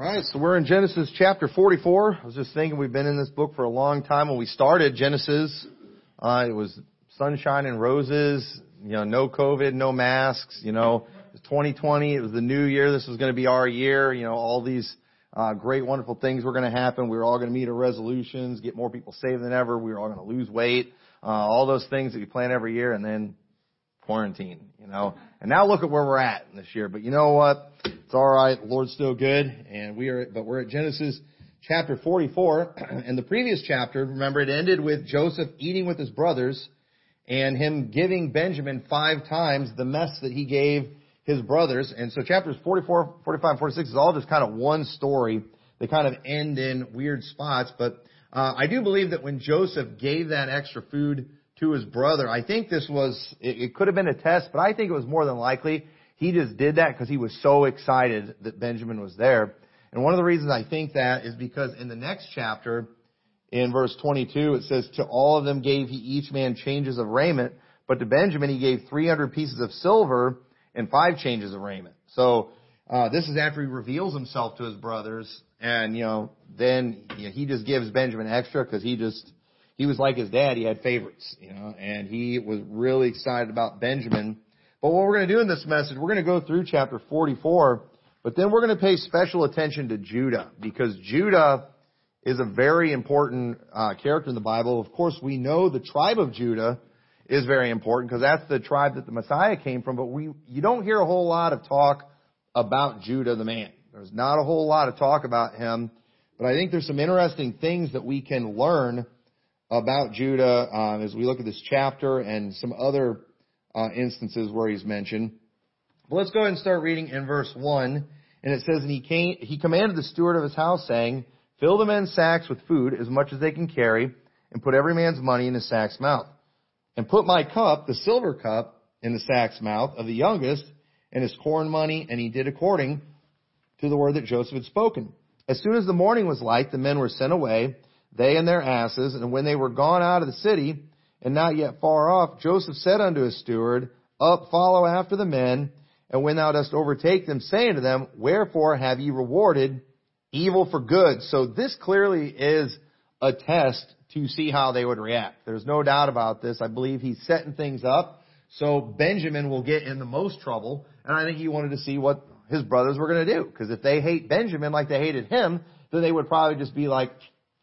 All right, so we're in Genesis chapter 44. I was just thinking we've been in this book for a long time. When we started Genesis, uh, it was sunshine and roses, you know, no COVID, no masks, you know, it was 2020, it was the new year, this was going to be our year, you know, all these uh, great, wonderful things were going to happen. We were all going to meet our resolutions, get more people saved than ever. We were all going to lose weight, uh, all those things that we plan every year, and then quarantine, you know. And now look at where we're at this year. But you know what? It's all right. The Lord's still good, and we are. But we're at Genesis chapter 44, and the previous chapter. Remember, it ended with Joseph eating with his brothers, and him giving Benjamin five times the mess that he gave his brothers. And so chapters 44, 45, 46 is all just kind of one story. They kind of end in weird spots, but uh, I do believe that when Joseph gave that extra food to his brother. I think this was, it, it could have been a test, but I think it was more than likely he just did that because he was so excited that Benjamin was there. And one of the reasons I think that is because in the next chapter, in verse 22, it says, To all of them gave he each man changes of raiment, but to Benjamin he gave 300 pieces of silver and five changes of raiment. So, uh, this is after he reveals himself to his brothers, and, you know, then you know, he just gives Benjamin extra because he just, he was like his dad. He had favorites, you know, and he was really excited about Benjamin. But what we're going to do in this message, we're going to go through chapter 44, but then we're going to pay special attention to Judah because Judah is a very important uh, character in the Bible. Of course, we know the tribe of Judah is very important because that's the tribe that the Messiah came from. But we, you don't hear a whole lot of talk about Judah the man. There's not a whole lot of talk about him, but I think there's some interesting things that we can learn about Judah um, as we look at this chapter and some other uh, instances where he's mentioned. But let's go ahead and start reading in verse 1. And it says, And he, came, he commanded the steward of his house, saying, Fill the men's sacks with food as much as they can carry, and put every man's money in his sack's mouth. And put my cup, the silver cup, in the sack's mouth of the youngest, and his corn money, and he did according to the word that Joseph had spoken. As soon as the morning was light, the men were sent away, they and their asses. And when they were gone out of the city, and not yet far off, Joseph said unto his steward, Up, follow after the men, and when thou dost overtake them, say unto them, Wherefore have ye rewarded evil for good? So this clearly is a test to see how they would react. There's no doubt about this. I believe he's setting things up so Benjamin will get in the most trouble, and I think he wanted to see what his brothers were going to do. Because if they hate Benjamin like they hated him, then they would probably just be like,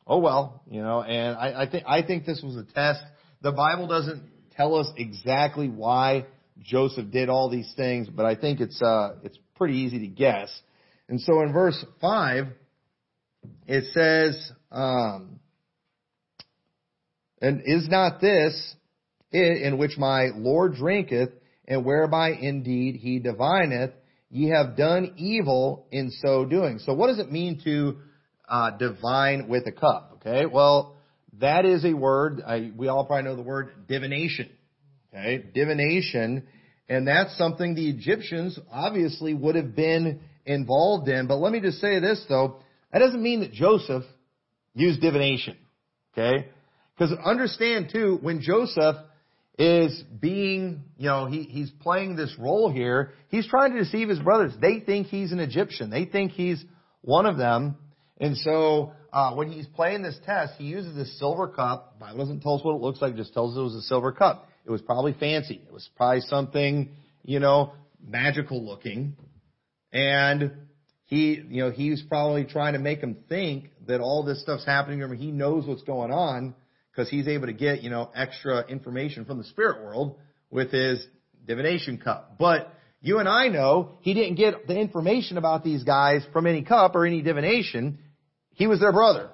oh well, you know, and I, I think, I think this was a test. The Bible doesn't tell us exactly why Joseph did all these things, but I think it's, uh, it's pretty easy to guess. And so in verse 5, it says, um, and is not this it in which my Lord drinketh, and whereby indeed he divineth, ye have done evil in so doing. So what does it mean to uh, divine with a cup. Okay, well, that is a word. I, we all probably know the word divination. Okay, divination, and that's something the Egyptians obviously would have been involved in. But let me just say this though, that doesn't mean that Joseph used divination. Okay, because understand too, when Joseph is being, you know, he, he's playing this role here. He's trying to deceive his brothers. They think he's an Egyptian. They think he's one of them. And so uh, when he's playing this test, he uses this silver cup. Bible doesn't tell us what it looks like; it just tells us it was a silver cup. It was probably fancy. It was probably something, you know, magical looking. And he, you know, he's probably trying to make him think that all this stuff's happening to him. He knows what's going on because he's able to get, you know, extra information from the spirit world with his divination cup. But you and I know he didn't get the information about these guys from any cup or any divination. He was their brother.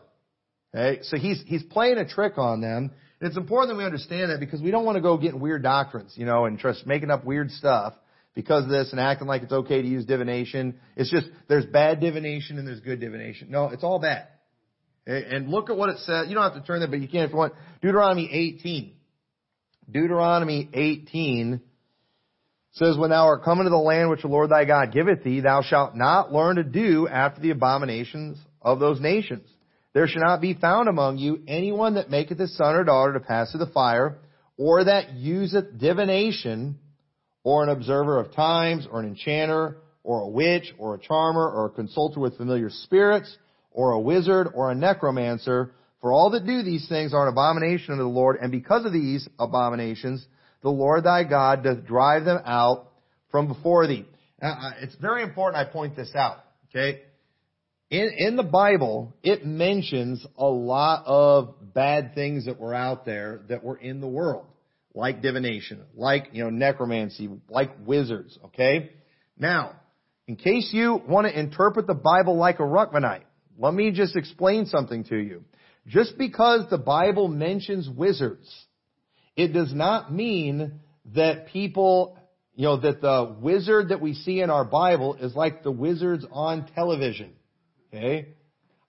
Okay? So he's, he's playing a trick on them. And it's important that we understand that because we don't want to go getting weird doctrines, you know, and just making up weird stuff because of this and acting like it's okay to use divination. It's just, there's bad divination and there's good divination. No, it's all bad. And look at what it says. You don't have to turn there, but you can if you want. Deuteronomy 18. Deuteronomy 18 says, When thou art come into the land which the Lord thy God giveth thee, thou shalt not learn to do after the abominations of those nations. There shall not be found among you anyone that maketh his son or daughter to pass through the fire, or that useth divination, or an observer of times, or an enchanter, or a witch, or a charmer, or a consulter with familiar spirits, or a wizard, or a necromancer. For all that do these things are an abomination unto the Lord, and because of these abominations, the Lord thy God doth drive them out from before thee. Now, it's very important I point this out, okay? In, in the Bible, it mentions a lot of bad things that were out there that were in the world. Like divination, like, you know, necromancy, like wizards, okay? Now, in case you want to interpret the Bible like a Ruckmanite, let me just explain something to you. Just because the Bible mentions wizards, it does not mean that people, you know, that the wizard that we see in our Bible is like the wizards on television. Okay?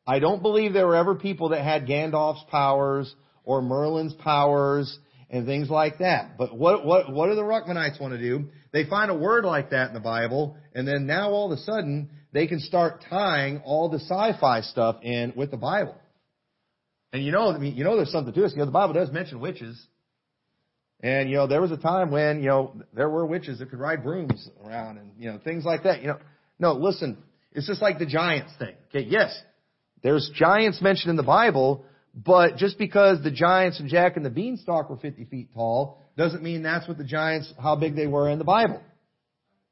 I don't believe there were ever people that had Gandalf's powers or Merlin's powers and things like that. But what, what, what do the Ruckmanites want to do? They find a word like that in the Bible, and then now all of a sudden, they can start tying all the sci-fi stuff in with the Bible. And you know, I mean, you know there's something to this. You know, the Bible does mention witches. And, you know, there was a time when, you know, there were witches that could ride brooms around and, you know, things like that. You know, no, listen, it's just like the giants thing. Okay, yes, there's giants mentioned in the Bible, but just because the giants and Jack and the Beanstalk were 50 feet tall doesn't mean that's what the giants, how big they were in the Bible.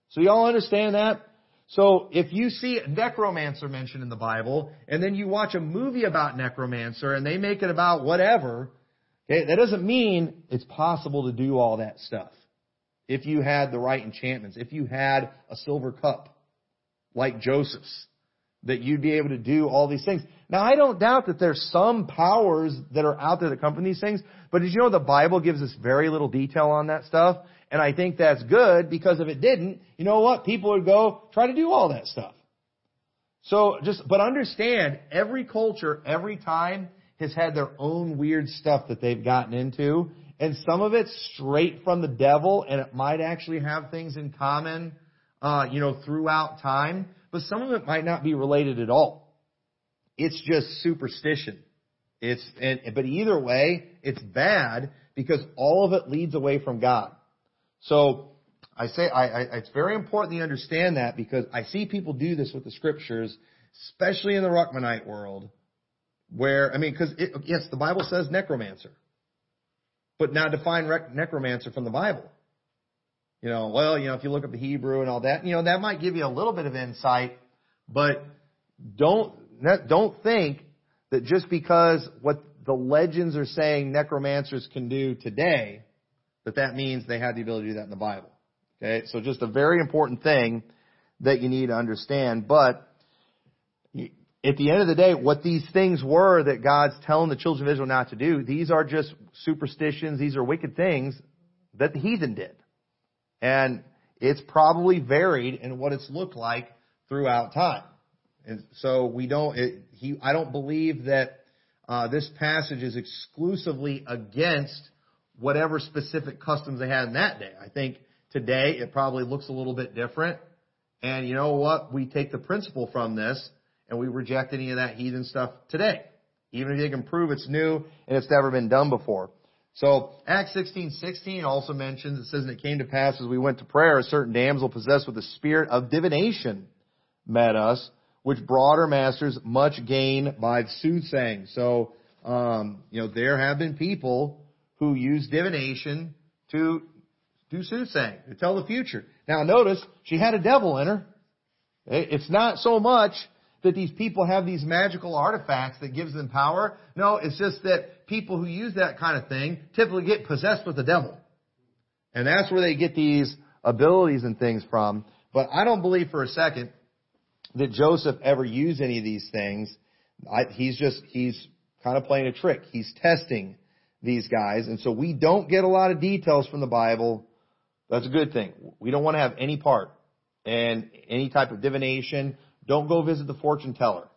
So y'all understand that? So if you see necromancer mentioned in the Bible, and then you watch a movie about necromancer and they make it about whatever, okay, that doesn't mean it's possible to do all that stuff. If you had the right enchantments, if you had a silver cup, like Joseph's, that you'd be able to do all these things. Now I don't doubt that there's some powers that are out there that come from these things, but did you know the Bible gives us very little detail on that stuff? And I think that's good because if it didn't, you know what? People would go try to do all that stuff. So just, but understand, every culture, every time has had their own weird stuff that they've gotten into. And some of it's straight from the devil and it might actually have things in common, uh, you know, throughout time. But some of it might not be related at all. It's just superstition. It's, and, but either way, it's bad because all of it leads away from God. So I say I, I, it's very important you understand that because I see people do this with the scriptures, especially in the Ruckmanite world, where I mean, because yes, the Bible says necromancer, but now define rec- necromancer from the Bible. You know, well, you know, if you look up the Hebrew and all that, you know, that might give you a little bit of insight, but don't don't think that just because what the legends are saying necromancers can do today that that means they had the ability to do that in the Bible. Okay, so just a very important thing that you need to understand. But at the end of the day, what these things were that God's telling the children of Israel not to do, these are just superstitions, these are wicked things that the heathen did. And it's probably varied in what it's looked like throughout time. And so we don't, it, he, I don't believe that uh, this passage is exclusively against whatever specific customs they had in that day. I think today it probably looks a little bit different. And you know what? We take the principle from this and we reject any of that heathen stuff today. Even if they can prove it's new and it's never been done before. So Acts 16:16 also mentions it says and it came to pass as we went to prayer a certain damsel possessed with the spirit of divination met us which brought her masters much gain by soothsaying. So um, you know there have been people who use divination to do soothsaying, to tell the future. Now notice, she had a devil in her. It's not so much that these people have these magical artifacts that gives them power. No, it's just that people who use that kind of thing typically get possessed with the devil. And that's where they get these abilities and things from. But I don't believe for a second that Joseph ever used any of these things. I, he's just, he's kind of playing a trick. He's testing these guys. And so we don't get a lot of details from the Bible. That's a good thing. We don't want to have any part in any type of divination. Don't go visit the fortune teller,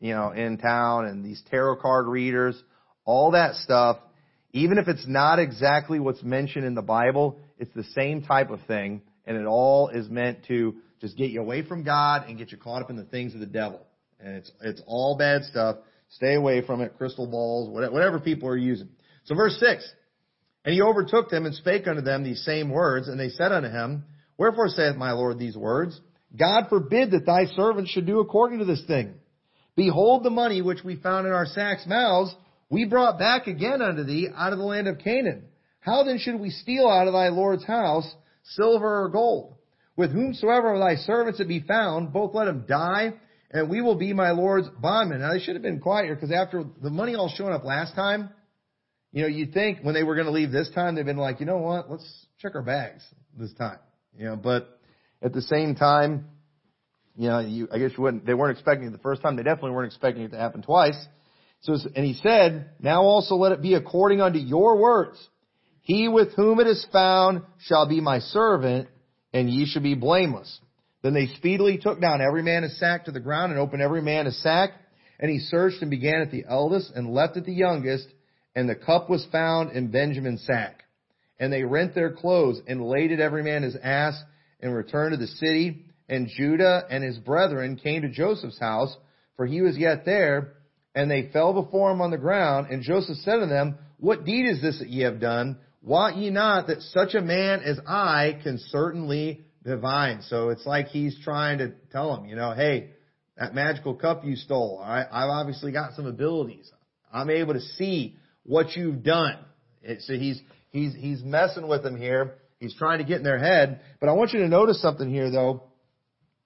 you know, in town and these tarot card readers, all that stuff. Even if it's not exactly what's mentioned in the Bible, it's the same type of thing and it all is meant to just get you away from God and get you caught up in the things of the devil. And it's, it's all bad stuff. Stay away from it. Crystal balls, whatever people are using. So verse 6. And he overtook them and spake unto them these same words, and they said unto him, Wherefore saith my Lord these words? God forbid that thy servants should do according to this thing. Behold the money which we found in our sacks' mouths, we brought back again unto thee out of the land of Canaan. How then should we steal out of thy Lord's house silver or gold? With whomsoever of thy servants it be found, both let him die, and we will be my Lord's bondmen. Now they should have been quiet here, because after the money all showing up last time, you know, you'd think when they were going to leave this time, they've been like, you know what, let's check our bags this time. You know, but at the same time, you know, you, I guess you wouldn't, they weren't expecting it the first time. They definitely weren't expecting it to happen twice. So, and he said, now also let it be according unto your words. He with whom it is found shall be my servant, and ye shall be blameless. Then they speedily took down every man his sack to the ground and opened every man his sack. And he searched and began at the eldest and left at the youngest. And the cup was found in Benjamin's sack. And they rent their clothes and laid at every man his ass and returned to the city. And Judah and his brethren came to Joseph's house, for he was yet there. And they fell before him on the ground. And Joseph said to them, What deed is this that ye have done? Wot ye not that such a man as I can certainly divine? So it's like he's trying to tell them, you know, hey, that magical cup you stole, all right, I've obviously got some abilities. I'm able to see what you've done. It, so he's, he's, he's messing with them here. He's trying to get in their head. But I want you to notice something here though,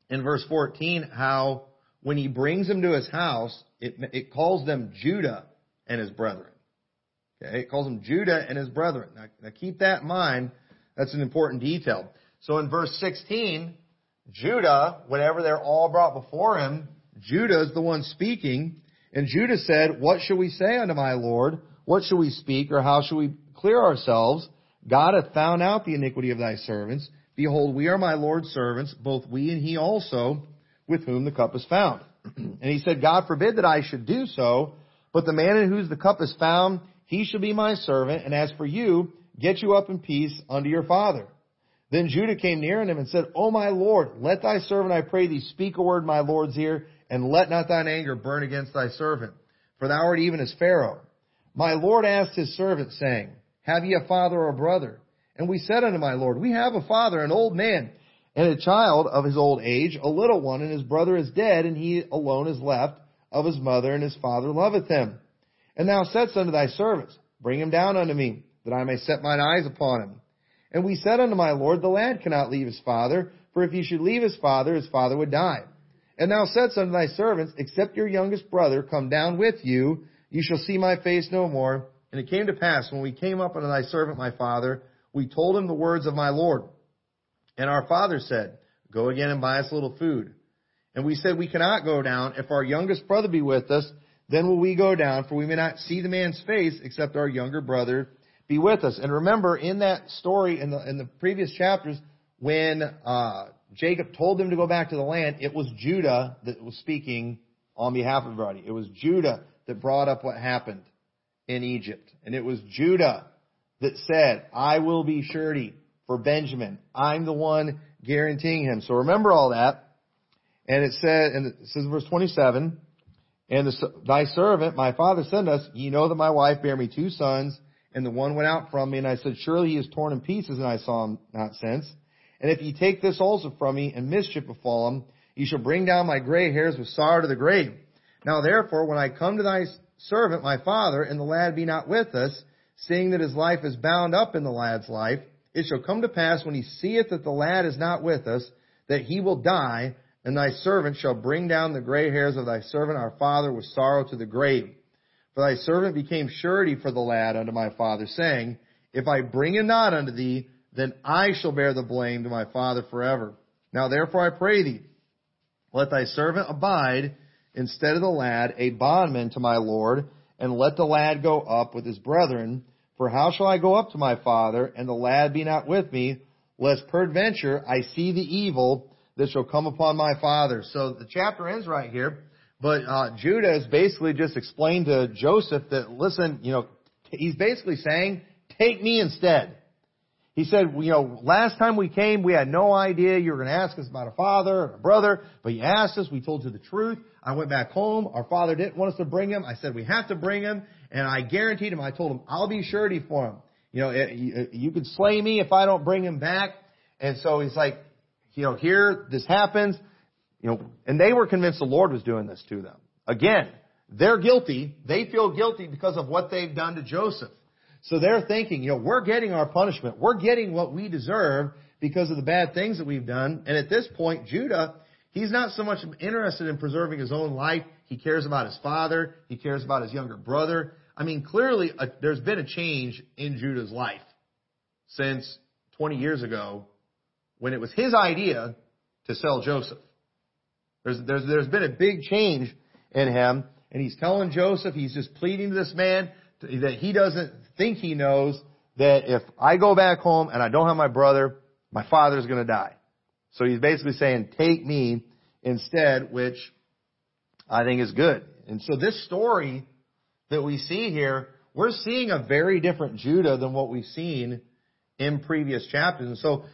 in verse 14, how when he brings them to his house, it, it calls them Judah and his brethren. Okay, it calls them Judah and his brethren. Now, now keep that in mind. That's an important detail. So in verse 16, Judah, whenever they're all brought before him, Judah is the one speaking. And Judah said, What shall we say unto my Lord? What shall we speak, or how shall we clear ourselves? God hath found out the iniquity of thy servants. Behold, we are my Lord's servants, both we and he also, with whom the cup is found. and he said, God forbid that I should do so, but the man in whose the cup is found, he shall be my servant, and as for you, get you up in peace unto your father. Then Judah came near unto him and said, O my Lord, let thy servant, I pray thee, speak a word in my Lord's ear, and let not thine anger burn against thy servant. For thou art even as Pharaoh. My Lord asked his servant, saying, Have ye a father or a brother? And we said unto my Lord, We have a father, an old man, and a child of his old age, a little one, and his brother is dead, and he alone is left of his mother, and his father loveth him. And thou saidst unto thy servants, Bring him down unto me, that I may set mine eyes upon him. And we said unto my Lord, The lad cannot leave his father, for if he should leave his father, his father would die. And thou saidst unto thy servants, Except your youngest brother come down with you, you shall see my face no more. And it came to pass, when we came up unto thy servant my father, we told him the words of my Lord. And our father said, Go again and buy us a little food. And we said, We cannot go down. If our youngest brother be with us, then will we go down, for we may not see the man's face except our younger brother be with us. And remember, in that story in the, in the previous chapters, when uh, Jacob told them to go back to the land, it was Judah that was speaking on behalf of everybody. It was Judah that brought up what happened in Egypt. And it was Judah that said, I will be surety for Benjamin. I'm the one guaranteeing him. So remember all that. And it said, and it says verse 27, and the, thy servant, my father, sent us, ye know that my wife bare me two sons, and the one went out from me, and I said, surely he is torn in pieces, and I saw him not since. And if ye take this also from me, and mischief befall him, ye shall bring down my gray hairs with sorrow to the grave. Now therefore, when I come to thy servant, my father, and the lad be not with us, seeing that his life is bound up in the lad's life, it shall come to pass when he seeth that the lad is not with us, that he will die, and thy servant shall bring down the gray hairs of thy servant our father with sorrow to the grave. For thy servant became surety for the lad unto my father, saying, If I bring him not unto thee, then I shall bear the blame to my father forever. Now therefore I pray thee, let thy servant abide instead of the lad, a bondman to my Lord, and let the lad go up with his brethren. For how shall I go up to my father, and the lad be not with me, lest peradventure I see the evil that shall come upon my father. So the chapter ends right here. But uh, Judah has basically just explained to Joseph that, listen, you know, he's basically saying, take me instead. He said, you know, last time we came, we had no idea you were going to ask us about a father or a brother, but you asked us, we told you the truth. I went back home. Our father didn't want us to bring him. I said, we have to bring him. And I guaranteed him, I told him, I'll be surety for him. You know, eh, eh, you could slay me if I don't bring him back. And so he's like, you know, here this happens, you know, and they were convinced the Lord was doing this to them. Again, they're guilty. They feel guilty because of what they've done to Joseph. So they're thinking, you know, we're getting our punishment. We're getting what we deserve because of the bad things that we've done. And at this point, Judah, he's not so much interested in preserving his own life. He cares about his father. He cares about his younger brother. I mean, clearly, a, there's been a change in Judah's life since 20 years ago when it was his idea to sell Joseph. There's, there's, there's been a big change in him, and he's telling Joseph, he's just pleading to this man that he doesn't think he knows that if I go back home and I don't have my brother, my father's going to die. So he's basically saying, take me instead, which I think is good. And so this story that we see here, we're seeing a very different Judah than what we've seen in previous chapters. And so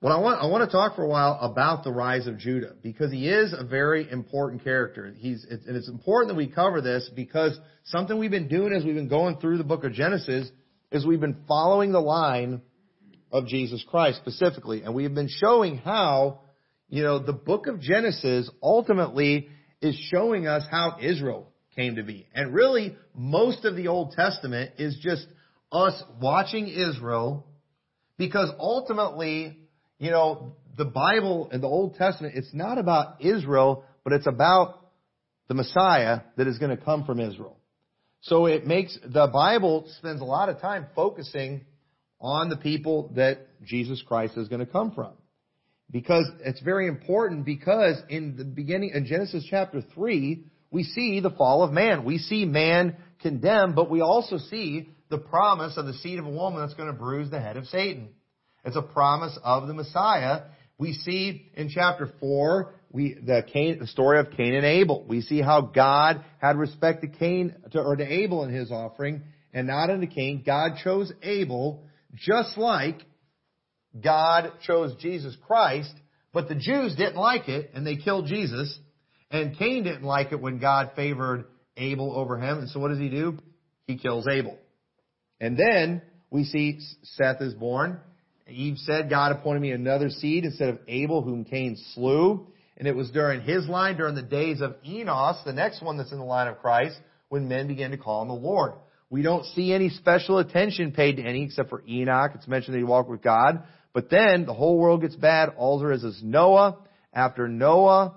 what I want, I want to talk for a while about the rise of Judah because he is a very important character. He's, it's, and it's important that we cover this because something we've been doing as we've been going through the book of Genesis is we've been following the line of Jesus Christ specifically. And we have been showing how, you know, the book of Genesis ultimately is showing us how Israel came to be. And really, most of the Old Testament is just us watching Israel because ultimately you know, the Bible and the Old Testament, it's not about Israel, but it's about the Messiah that is going to come from Israel. So it makes, the Bible spends a lot of time focusing on the people that Jesus Christ is going to come from. Because it's very important because in the beginning, in Genesis chapter 3, we see the fall of man. We see man condemned, but we also see the promise of the seed of a woman that's going to bruise the head of Satan. It's a promise of the Messiah. We see in chapter 4, we, the, Cain, the story of Cain and Abel. We see how God had respect to Cain, to, or to Abel in his offering, and not unto Cain. God chose Abel, just like God chose Jesus Christ, but the Jews didn't like it, and they killed Jesus, and Cain didn't like it when God favored Abel over him, and so what does he do? He kills Abel. And then we see Seth is born, Eve said, God appointed me another seed instead of Abel, whom Cain slew. And it was during his line, during the days of Enos, the next one that's in the line of Christ, when men began to call on the Lord. We don't see any special attention paid to any except for Enoch. It's mentioned that he walked with God. But then the whole world gets bad. All there is is Noah. After Noah,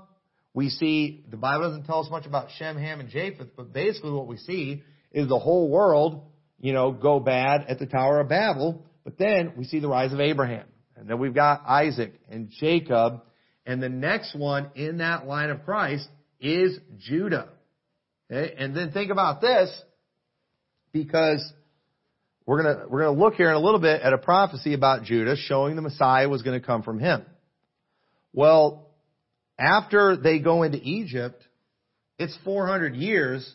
we see, the Bible doesn't tell us much about Shem, Ham, and Japheth, but basically what we see is the whole world, you know, go bad at the Tower of Babel. But then we see the rise of Abraham. And then we've got Isaac and Jacob. And the next one in that line of Christ is Judah. Okay? And then think about this because we're going to we're going to look here in a little bit at a prophecy about Judah showing the Messiah was going to come from him. Well, after they go into Egypt, it's 400 years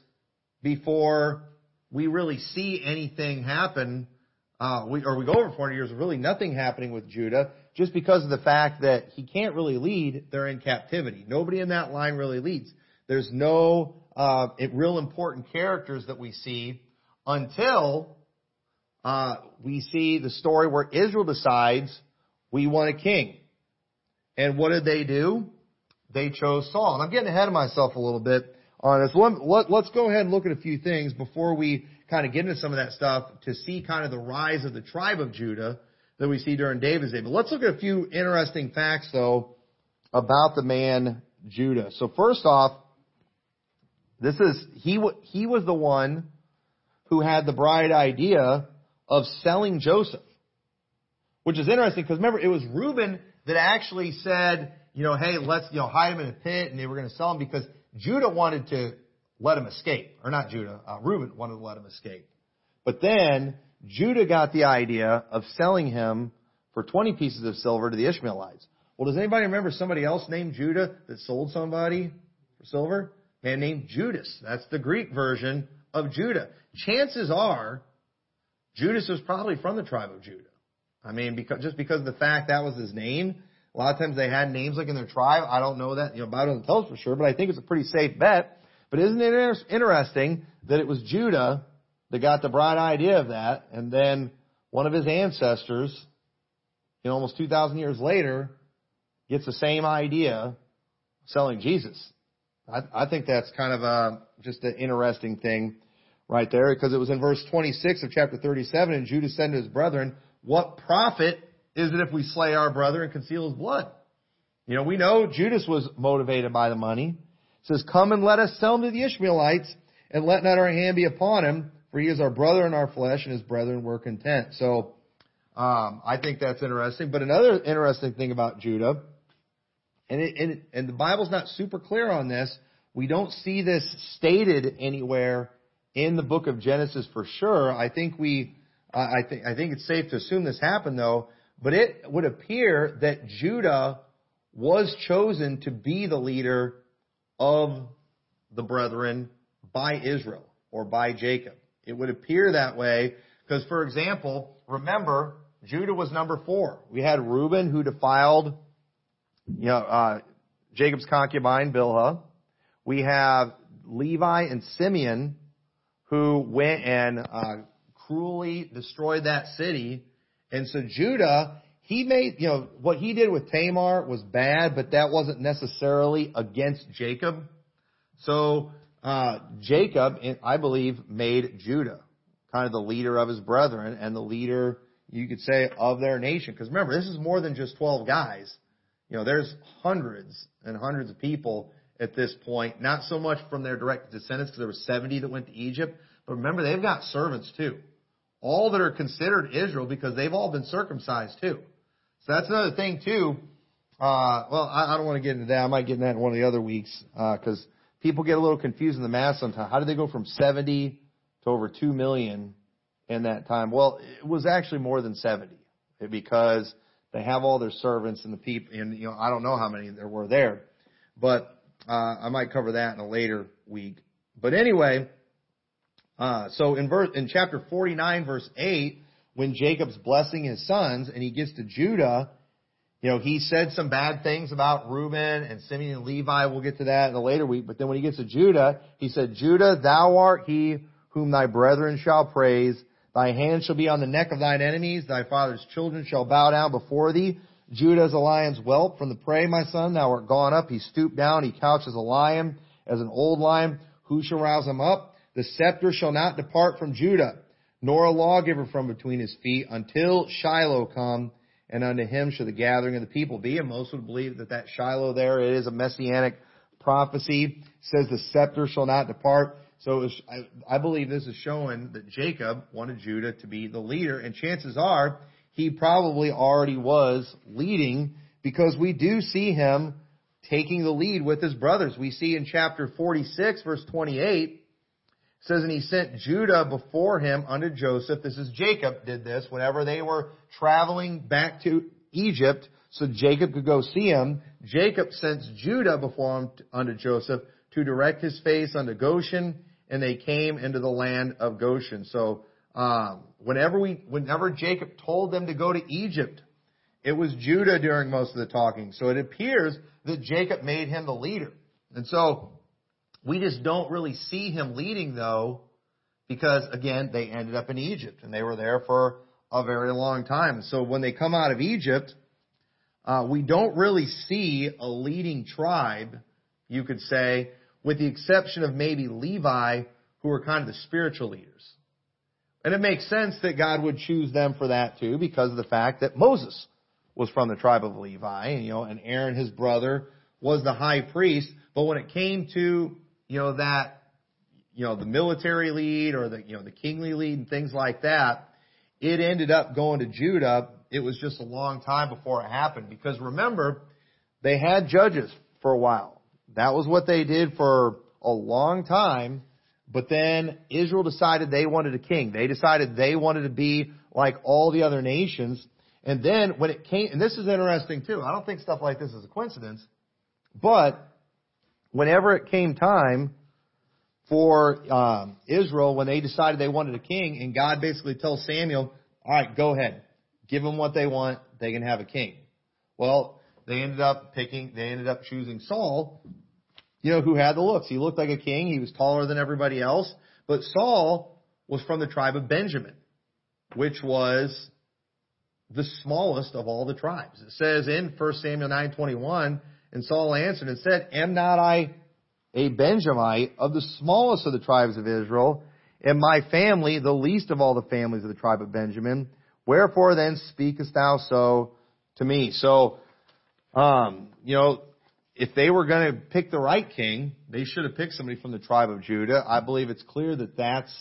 before we really see anything happen uh, we, or we go over 400 years really nothing happening with Judah just because of the fact that he can't really lead. They're in captivity. Nobody in that line really leads. There's no uh, real important characters that we see until uh, we see the story where Israel decides we want a king. And what did they do? They chose Saul. And I'm getting ahead of myself a little bit on this. Let, us go ahead and look at a few things before we kind of get into some of that stuff to see kind of the rise of the tribe of Judah that we see during David's day. But let's look at a few interesting facts though about the man Judah. So first off, this is, he, he was the one who had the bright idea of selling Joseph. Which is interesting because remember, it was Reuben that actually said, you know, hey, let's, you know, hide him in a pit and they were going to sell him because Judah wanted to let him escape. Or not Judah, uh, Reuben wanted to let him escape. But then Judah got the idea of selling him for 20 pieces of silver to the Ishmaelites. Well, does anybody remember somebody else named Judah that sold somebody for silver? Man named Judas. That's the Greek version of Judah. Chances are Judas was probably from the tribe of Judah. I mean, because, just because of the fact that was his name. A lot of times they had names like in their tribe. I don't know that. You know, Bible doesn't tell us for sure, but I think it's a pretty safe bet but isn't it interesting that it was Judah that got the bright idea of that, and then one of his ancestors, you know, almost 2,000 years later, gets the same idea selling Jesus. I, I think that's kind of a, just an interesting thing right there because it was in verse 26 of chapter 37 and Judah said to his brethren, what profit is it if we slay our brother and conceal his blood? You know, we know Judas was motivated by the money. It says, come and let us sell him to the Ishmaelites and let not our hand be upon him for he is our brother in our flesh and his brethren were content. So, um, I think that's interesting. But another interesting thing about Judah, and, it, and, and the Bible's not super clear on this. We don't see this stated anywhere in the book of Genesis for sure. I think we, I think, I think it's safe to assume this happened though, but it would appear that Judah was chosen to be the leader of the brethren by Israel or by Jacob. It would appear that way because, for example, remember, Judah was number four. We had Reuben who defiled, you know, uh, Jacob's concubine Bilhah. We have Levi and Simeon who went and uh, cruelly destroyed that city. And so Judah, he made, you know, what he did with Tamar was bad, but that wasn't necessarily against Jacob. So uh, Jacob, I believe, made Judah kind of the leader of his brethren and the leader, you could say, of their nation. Because remember, this is more than just 12 guys. You know, there's hundreds and hundreds of people at this point, not so much from their direct descendants, because there were 70 that went to Egypt, but remember, they've got servants too. All that are considered Israel because they've all been circumcised too. So that's another thing too. Uh, well, I, I don't want to get into that. I might get into that in one of the other weeks, because uh, people get a little confused in the math sometimes. How did they go from 70 to over 2 million in that time? Well, it was actually more than 70 because they have all their servants and the people, and you know, I don't know how many there were there, but uh, I might cover that in a later week. But anyway, uh, so in verse in chapter 49, verse 8, when Jacob's blessing his sons and he gets to Judah, you know, he said some bad things about Reuben and Simeon and Levi. We'll get to that in a later week. But then when he gets to Judah, he said, Judah, thou art he whom thy brethren shall praise. Thy hand shall be on the neck of thine enemies. Thy father's children shall bow down before thee. Judah is a lion's whelp from the prey, my son. Thou art gone up. He stooped down. He couched as a lion, as an old lion. Who shall rouse him up? The scepter shall not depart from Judah, nor a lawgiver from between his feet until Shiloh come and unto him shall the gathering of the people be. And most would believe that that Shiloh there is a messianic prophecy. It says the scepter shall not depart. So was, I, I believe this is showing that Jacob wanted Judah to be the leader, and chances are he probably already was leading because we do see him taking the lead with his brothers. We see in chapter 46 verse 28 says, and he sent Judah before him unto Joseph. This is Jacob did this whenever they were traveling back to Egypt so Jacob could go see him. Jacob sends Judah before him unto Joseph to direct his face unto Goshen, and they came into the land of Goshen. So, um, whenever we, whenever Jacob told them to go to Egypt, it was Judah during most of the talking. So it appears that Jacob made him the leader. And so, we just don't really see him leading though, because again, they ended up in Egypt and they were there for a very long time. So when they come out of Egypt, uh, we don't really see a leading tribe, you could say, with the exception of maybe Levi, who are kind of the spiritual leaders. And it makes sense that God would choose them for that too, because of the fact that Moses was from the tribe of Levi, and, you know, and Aaron, his brother, was the high priest. But when it came to you know, that, you know, the military lead or the, you know, the kingly lead and things like that, it ended up going to Judah. It was just a long time before it happened because remember, they had judges for a while. That was what they did for a long time. But then Israel decided they wanted a king. They decided they wanted to be like all the other nations. And then when it came, and this is interesting too. I don't think stuff like this is a coincidence, but whenever it came time for um, Israel, when they decided they wanted a king, and God basically tells Samuel, all right, go ahead. Give them what they want. They can have a king. Well, they ended up picking, they ended up choosing Saul, you know, who had the looks. He looked like a king. He was taller than everybody else. But Saul was from the tribe of Benjamin, which was the smallest of all the tribes. It says in 1 Samuel 9:21, and Saul answered and said, "Am not I a Benjamite of the smallest of the tribes of Israel, and my family the least of all the families of the tribe of Benjamin? Wherefore then speakest thou so to me?" So, um, you know, if they were going to pick the right king, they should have picked somebody from the tribe of Judah. I believe it's clear that that's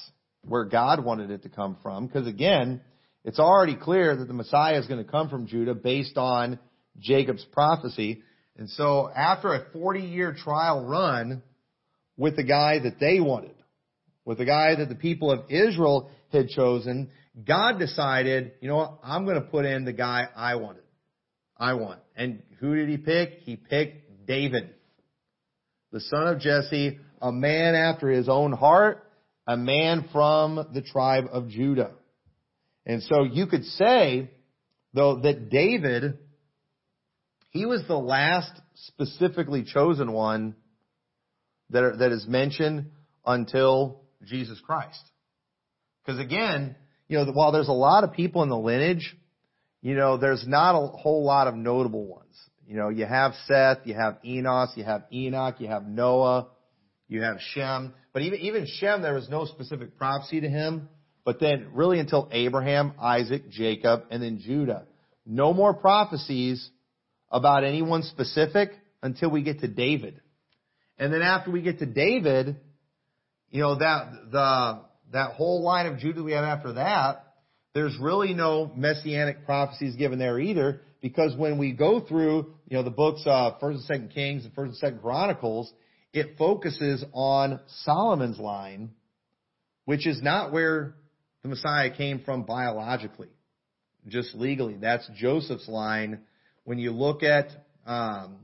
where God wanted it to come from, because again, it's already clear that the Messiah is going to come from Judah based on Jacob's prophecy. And so after a 40 year trial run with the guy that they wanted, with the guy that the people of Israel had chosen, God decided, you know what, I'm going to put in the guy I wanted. I want. And who did he pick? He picked David, the son of Jesse, a man after his own heart, a man from the tribe of Judah. And so you could say, though, that David, he was the last specifically chosen one that, are, that is mentioned until Jesus Christ. Because again, you know, while there's a lot of people in the lineage, you know, there's not a whole lot of notable ones. You know, you have Seth, you have Enos, you have Enoch, you have Noah, you have Shem. But even, even Shem, there was no specific prophecy to him. But then really until Abraham, Isaac, Jacob, and then Judah. No more prophecies about anyone specific until we get to David. And then after we get to David, you know, that, the, that whole line of Judah we have after that, there's really no messianic prophecies given there either, because when we go through, you know, the books, uh, First and Second Kings and First and Second Chronicles, it focuses on Solomon's line, which is not where the Messiah came from biologically, just legally. That's Joseph's line. When you look at um,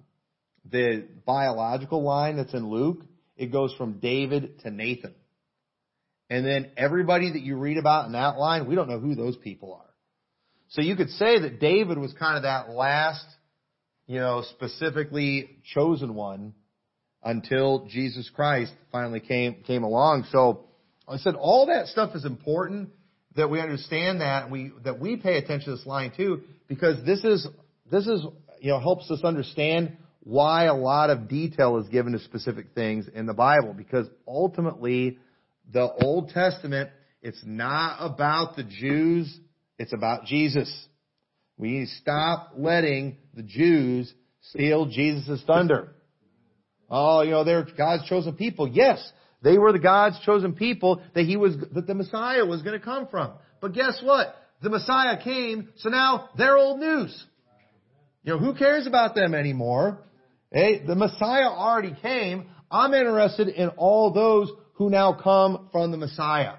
the biological line that's in Luke, it goes from David to Nathan. And then everybody that you read about in that line, we don't know who those people are. So you could say that David was kind of that last, you know, specifically chosen one until Jesus Christ finally came, came along. So I said all that stuff is important that we understand that we that we pay attention to this line too because this is this is you know helps us understand why a lot of detail is given to specific things in the Bible because ultimately the Old Testament it's not about the Jews it's about Jesus. We need to stop letting the Jews steal Jesus' thunder. Oh, you know, they're God's chosen people. Yes, they were the God's chosen people that he was, that the Messiah was going to come from. But guess what? The Messiah came, so now they're old news. You know, who cares about them anymore? Hey, the Messiah already came. I'm interested in all those who now come from the Messiah.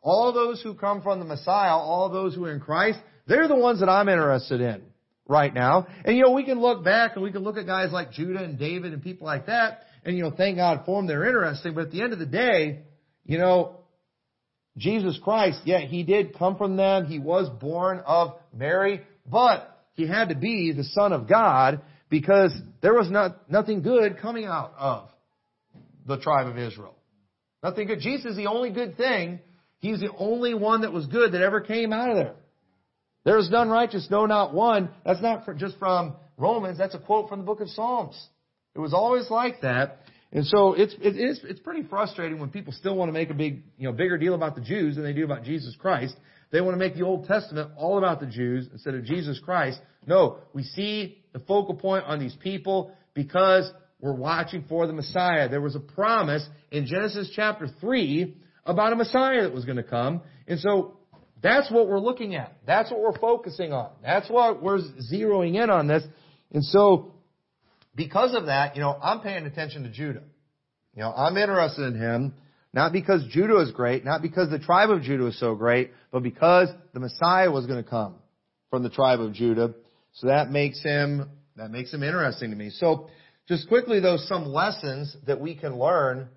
All those who come from the Messiah, all those who are in Christ, they're the ones that I'm interested in right now. And you know, we can look back and we can look at guys like Judah and David and people like that, and you know, thank God for them, they're interesting, but at the end of the day, you know, Jesus Christ, yeah, he did come from them, he was born of Mary, but he had to be the Son of God because there was not, nothing good coming out of the tribe of Israel. Nothing good. Jesus is the only good thing. He's the only one that was good that ever came out of there. There is none righteous, no, not one. That's not just from Romans. That's a quote from the book of Psalms. It was always like that. And so it's, it is, it's pretty frustrating when people still want to make a big, you know, bigger deal about the Jews than they do about Jesus Christ. They want to make the Old Testament all about the Jews instead of Jesus Christ. No, we see the focal point on these people because we're watching for the Messiah. There was a promise in Genesis chapter 3 about a Messiah that was going to come. And so that's what we're looking at. That's what we're focusing on. That's what we're zeroing in on this. And so because of that, you know, I'm paying attention to Judah. You know, I'm interested in him, not because Judah is great, not because the tribe of Judah is so great, but because the Messiah was going to come from the tribe of Judah. So that makes him, that makes him interesting to me. So just quickly though, some lessons that we can learn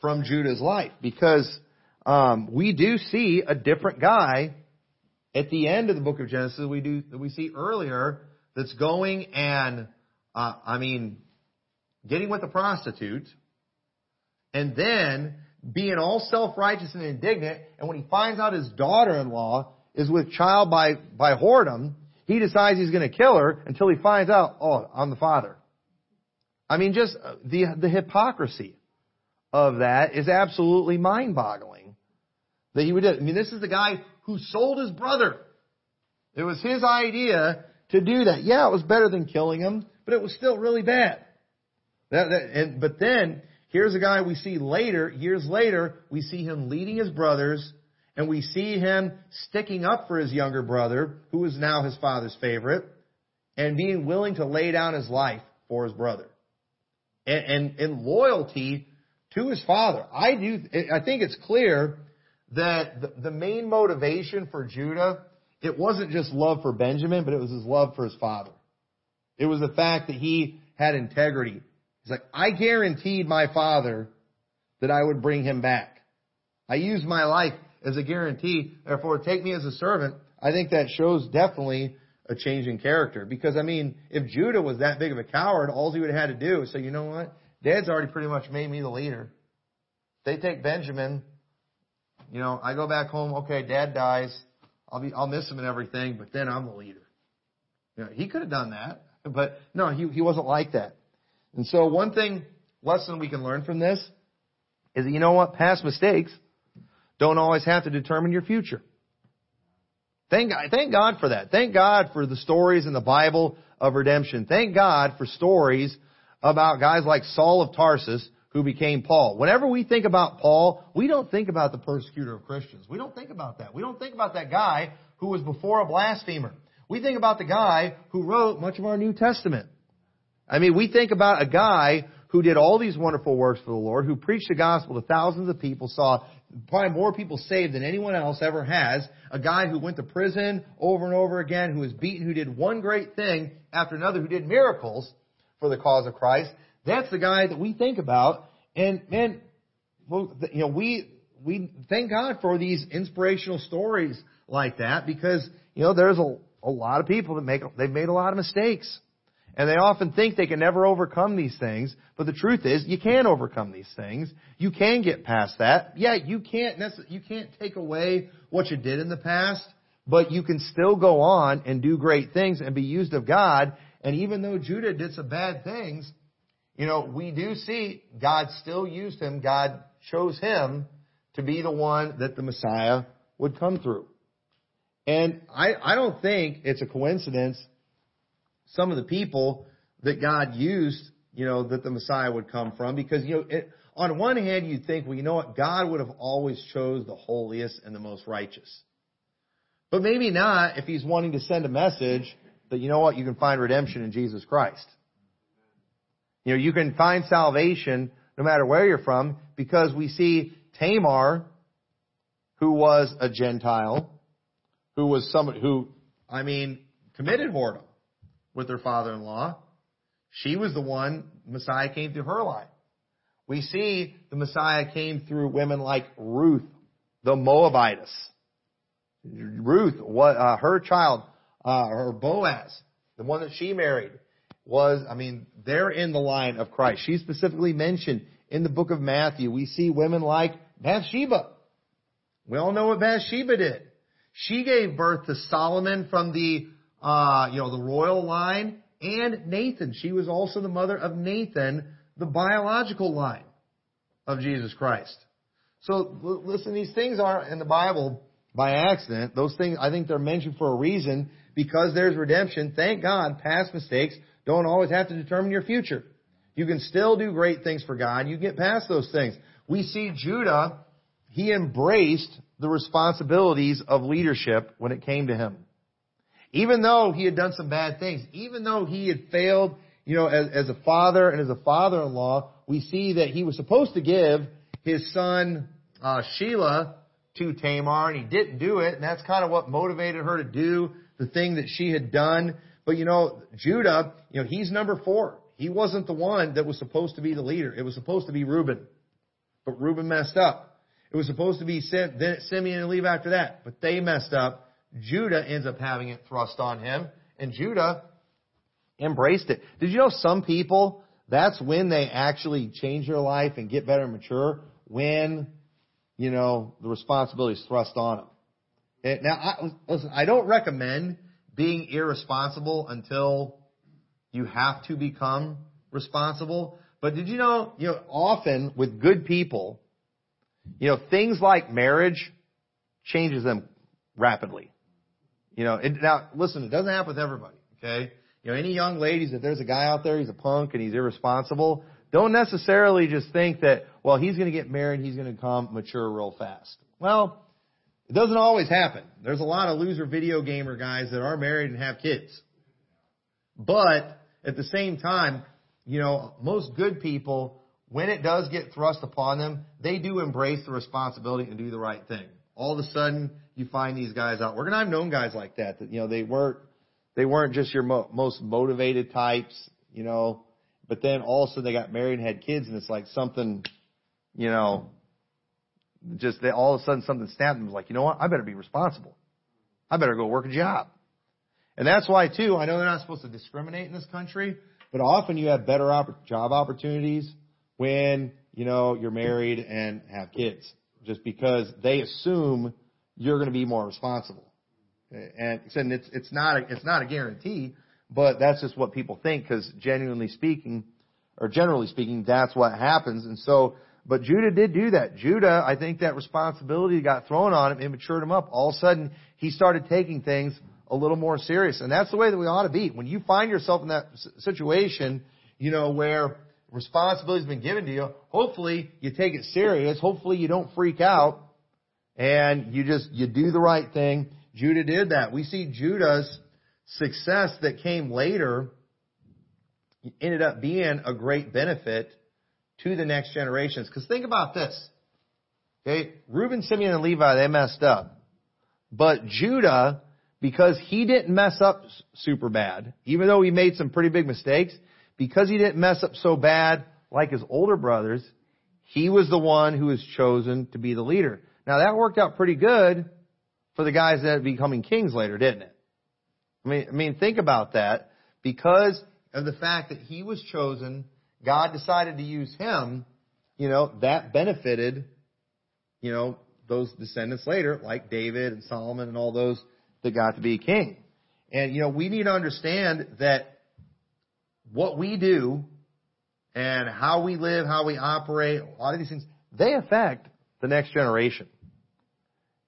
from Judah's life, because um, we do see a different guy at the end of the book of Genesis we do that we see earlier that's going and uh, I mean, getting with a prostitute, and then being all self-righteous and indignant, and when he finds out his daughter-in-law is with child by, by whoredom, he decides he's going to kill her until he finds out, oh, I'm the father. I mean, just uh, the, the hypocrisy of that is absolutely mind-boggling. That he would, do. I mean, this is the guy who sold his brother. It was his idea to do that. Yeah, it was better than killing him, but it was still really bad. That, that, and, but then, here's a guy we see later, years later, we see him leading his brothers, and we see him sticking up for his younger brother, who is now his father's favorite, and being willing to lay down his life for his brother. And, and, and loyalty to his father. I do, I think it's clear that the, main motivation for Judah, it wasn't just love for Benjamin, but it was his love for his father. It was the fact that he had integrity. He's like, I guaranteed my father that I would bring him back. I used my life as a guarantee. Therefore, take me as a servant. I think that shows definitely a change in character. Because, I mean, if Judah was that big of a coward, all he would have had to do is say, you know what? Dad's already pretty much made me the leader. They take Benjamin. You know, I go back home. Okay, Dad dies. I'll be, I'll miss him and everything, but then I'm the leader. You know, he could have done that, but no, he, he wasn't like that. And so one thing, lesson we can learn from this is that you know what? Past mistakes don't always have to determine your future. Thank God, thank God for that. Thank God for the stories in the Bible of redemption. Thank God for stories about guys like Saul of Tarsus who became Paul. Whenever we think about Paul, we don't think about the persecutor of Christians. We don't think about that. We don't think about that guy who was before a blasphemer. We think about the guy who wrote much of our New Testament. I mean, we think about a guy who did all these wonderful works for the Lord, who preached the gospel to thousands of people, saw probably more people saved than anyone else ever has. A guy who went to prison over and over again, who was beaten, who did one great thing after another, who did miracles for the cause of Christ. That's the guy that we think about. And man, you know, we, we thank God for these inspirational stories like that because, you know, there's a, a lot of people that make, they've made a lot of mistakes. And they often think they can never overcome these things, but the truth is you can overcome these things. You can get past that. Yeah, you can't you can't take away what you did in the past, but you can still go on and do great things and be used of God. And even though Judah did some bad things, you know, we do see God still used him. God chose him to be the one that the Messiah would come through. And I, I don't think it's a coincidence some of the people that God used, you know, that the Messiah would come from. Because, you know, it, on one hand, you'd think, well, you know what? God would have always chose the holiest and the most righteous. But maybe not if he's wanting to send a message that, you know what, you can find redemption in Jesus Christ. You know, you can find salvation no matter where you're from because we see Tamar, who was a Gentile, who was somebody who, I mean, committed whoredom with her father-in-law. She was the one, Messiah came through her line. We see the Messiah came through women like Ruth, the Moabitess. Ruth, what, uh, her child, uh, her Boaz, the one that she married, was, I mean, they're in the line of Christ. She's specifically mentioned in the book of Matthew. We see women like Bathsheba. We all know what Bathsheba did. She gave birth to Solomon from the uh, you know, the royal line, and Nathan. She was also the mother of Nathan, the biological line of Jesus Christ. So listen, these things aren't in the Bible by accident. Those things, I think they're mentioned for a reason because there's redemption. Thank God past mistakes don't always have to determine your future. You can still do great things for God. You get past those things. We see Judah, he embraced the responsibilities of leadership when it came to him. Even though he had done some bad things, even though he had failed, you know, as, as a father and as a father-in-law, we see that he was supposed to give his son uh, Shelah to Tamar, and he didn't do it, and that's kind of what motivated her to do the thing that she had done. But you know, Judah, you know, he's number four. He wasn't the one that was supposed to be the leader. It was supposed to be Reuben. But Reuben messed up. It was supposed to be then Simeon and Levi after that, but they messed up. Judah ends up having it thrust on him, and Judah embraced it. Did you know some people, that's when they actually change their life and get better and mature, when, you know, the responsibility is thrust on them. Okay, now, I, listen, I don't recommend being irresponsible until you have to become responsible. But did you know, you know, often with good people, you know, things like marriage changes them rapidly. You know, it, now listen, it doesn't happen with everybody, okay? You know, any young ladies, if there's a guy out there, he's a punk and he's irresponsible, don't necessarily just think that, well, he's going to get married, he's going to come mature real fast. Well, it doesn't always happen. There's a lot of loser video gamer guys that are married and have kids. But at the same time, you know, most good people, when it does get thrust upon them, they do embrace the responsibility and do the right thing. All of a sudden, you find these guys out working. I've known guys like that, that, you know, they weren't, they weren't just your mo- most motivated types, you know, but then all of a sudden they got married and had kids and it's like something, you know, just they, all of a sudden something snapped and was like, you know what? I better be responsible. I better go work a job. And that's why too, I know they're not supposed to discriminate in this country, but often you have better op- job opportunities when, you know, you're married and have kids. Just because they assume you're going to be more responsible. And it's, it's not, a, it's not a guarantee, but that's just what people think because genuinely speaking, or generally speaking, that's what happens. And so, but Judah did do that. Judah, I think that responsibility got thrown on him and matured him up. All of a sudden, he started taking things a little more serious. And that's the way that we ought to be. When you find yourself in that situation, you know, where responsibility has been given to you, hopefully you take it serious. Hopefully you don't freak out and you just, you do the right thing. Judah did that. We see Judah's success that came later ended up being a great benefit to the next generations. Because think about this. Okay, Reuben, Simeon, and Levi, they messed up. But Judah, because he didn't mess up super bad, even though he made some pretty big mistakes, because he didn't mess up so bad like his older brothers, he was the one who was chosen to be the leader. Now that worked out pretty good for the guys that becoming kings later, didn't it? I mean, I mean, think about that. Because of the fact that he was chosen, God decided to use him, you know, that benefited, you know, those descendants later, like David and Solomon and all those that got to be king. And, you know, we need to understand that what we do and how we live, how we operate, a lot of these things, they affect the next generation.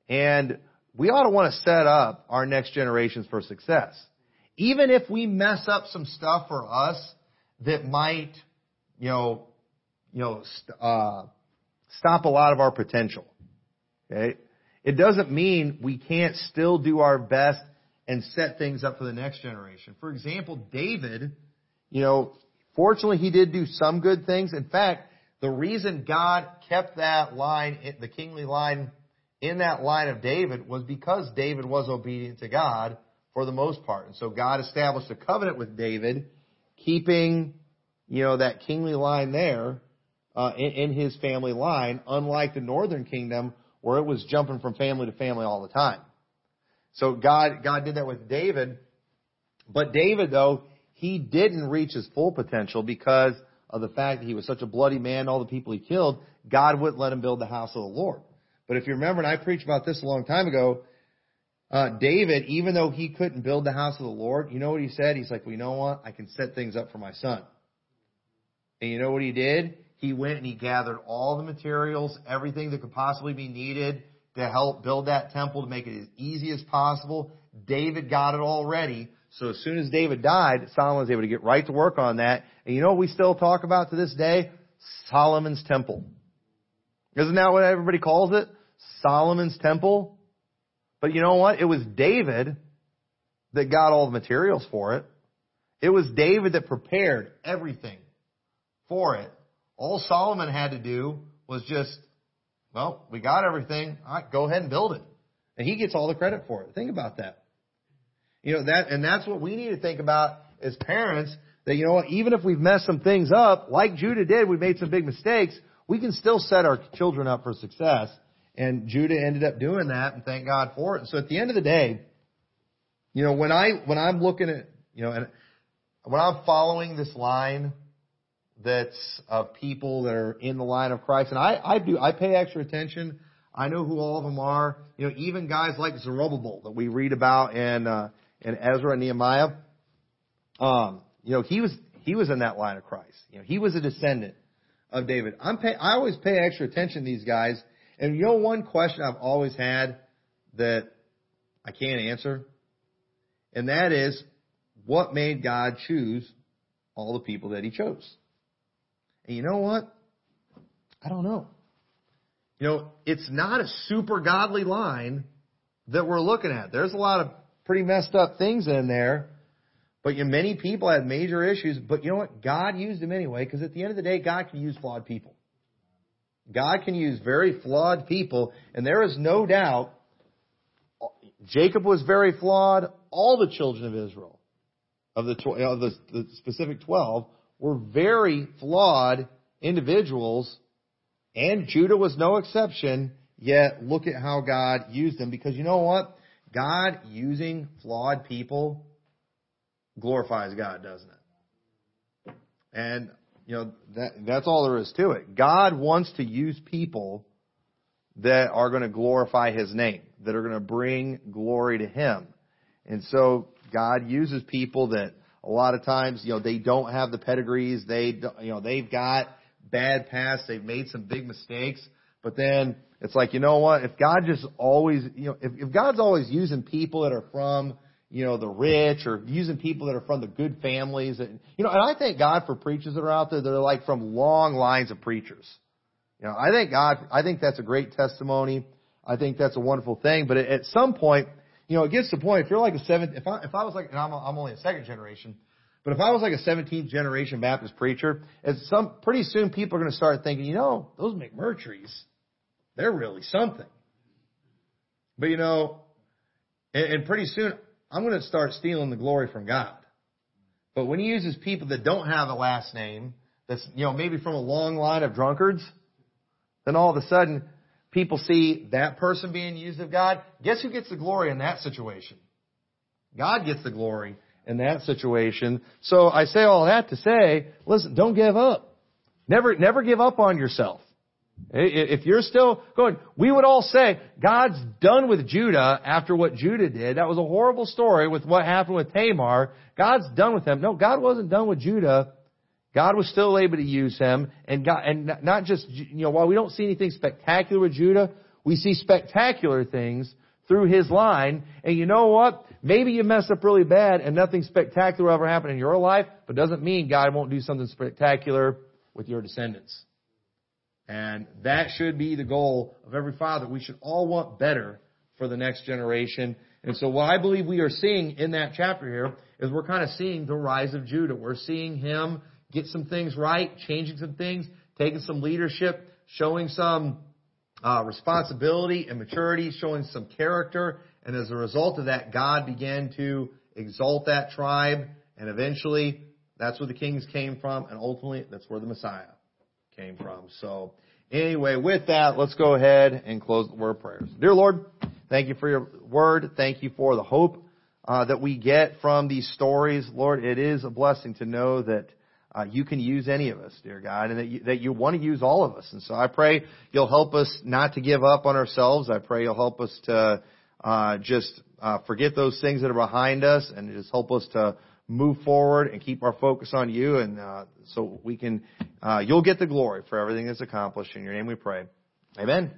And we ought to want to set up our next generations for success. Even if we mess up some stuff for us that might, you know, you know, st- uh, stop a lot of our potential. Okay? It doesn't mean we can't still do our best and set things up for the next generation. For example, David, you know, fortunately he did do some good things. In fact, the reason God kept that line, the kingly line in that line of David was because David was obedient to God for the most part. And so God established a covenant with David, keeping, you know, that kingly line there uh, in, in his family line, unlike the northern kingdom where it was jumping from family to family all the time. So God, God did that with David. But David, though, he didn't reach his full potential because of the fact that he was such a bloody man, all the people he killed, God wouldn't let him build the house of the Lord. But if you remember, and I preached about this a long time ago, uh, David, even though he couldn't build the house of the Lord, you know what he said? He's like, well, you know what? I can set things up for my son. And you know what he did? He went and he gathered all the materials, everything that could possibly be needed to help build that temple to make it as easy as possible. David got it all ready. So as soon as David died, Solomon was able to get right to work on that. And you know what we still talk about to this day? Solomon's temple. Isn't that what everybody calls it? Solomon's temple. But you know what? It was David that got all the materials for it. It was David that prepared everything for it. All Solomon had to do was just, well, we got everything. All right, go ahead and build it. And he gets all the credit for it. Think about that. You know, that, and that's what we need to think about as parents, that, you know what, even if we've messed some things up, like Judah did, we've made some big mistakes, we can still set our children up for success and Judah ended up doing that, and thank God for it. So at the end of the day, you know, when I when I'm looking at you know, and when I'm following this line that's of people that are in the line of Christ, and I I do I pay extra attention. I know who all of them are. You know, even guys like Zerubbabel that we read about in uh, in Ezra and Nehemiah. Um, you know, he was he was in that line of Christ. You know, he was a descendant of David. I'm pay, I always pay extra attention to these guys. And you know, one question I've always had that I can't answer, and that is, what made God choose all the people that He chose? And you know what? I don't know. You know, it's not a super godly line that we're looking at. There's a lot of pretty messed up things in there. But you know, many people had major issues. But you know what? God used them anyway, because at the end of the day, God can use flawed people. God can use very flawed people, and there is no doubt Jacob was very flawed. All the children of Israel, of the, of the, the specific 12, were very flawed individuals and Judah was no exception, yet look at how God used them because you know what? God using flawed people glorifies God, doesn't it? And you know that that's all there is to it. God wants to use people that are going to glorify his name, that are going to bring glory to him. And so God uses people that a lot of times, you know, they don't have the pedigrees, they you know, they've got bad past. They've made some big mistakes. But then it's like, you know what? If God just always, you know, if, if God's always using people that are from, you know, the rich or using people that are from the good families, and, you know, and I thank God for preachers that are out there that are like from long lines of preachers. You know, I thank God, I think that's a great testimony. I think that's a wonderful thing. But at some point, you know, it gets to the point, if you're like a seventh, if I, if I was like, and I'm, I'm only a second generation, but if I was like a 17th generation Baptist preacher, as some pretty soon people are going to start thinking, you know, those McMurtry's, they're really something. But you know, and, and pretty soon I'm going to start stealing the glory from God. But when He uses people that don't have a last name, that's you know maybe from a long line of drunkards, then all of a sudden people see that person being used of God. Guess who gets the glory in that situation? God gets the glory in that situation. So I say all that to say, listen, don't give up. Never, never give up on yourself. If you're still going, we would all say, God's done with Judah after what Judah did. That was a horrible story with what happened with Tamar. God's done with him. No, God wasn't done with Judah. God was still able to use him, and God, and not just, you know, while we don't see anything spectacular with Judah, we see spectacular things through his line. And you know what? Maybe you mess up really bad and nothing spectacular ever happened in your life, but doesn't mean God won't do something spectacular with your descendants. And that should be the goal of every father. We should all want better for the next generation. And so what I believe we are seeing in that chapter here is we're kind of seeing the rise of Judah. We're seeing him get some things right, changing some things, taking some leadership, showing some uh, responsibility and maturity, showing some character, and as a result of that, God began to exalt that tribe, and eventually, that's where the kings came from, and ultimately, that's where the Messiah came from. So, anyway, with that, let's go ahead and close the word of prayers. Dear Lord, thank you for your word. Thank you for the hope uh, that we get from these stories. Lord, it is a blessing to know that uh, you can use any of us, dear God, and that you, that you want to use all of us. And so I pray you'll help us not to give up on ourselves. I pray you'll help us to uh, just uh, forget those things that are behind us and just help us to move forward and keep our focus on you and uh, so we can uh, you'll get the glory for everything that's accomplished in your name we pray amen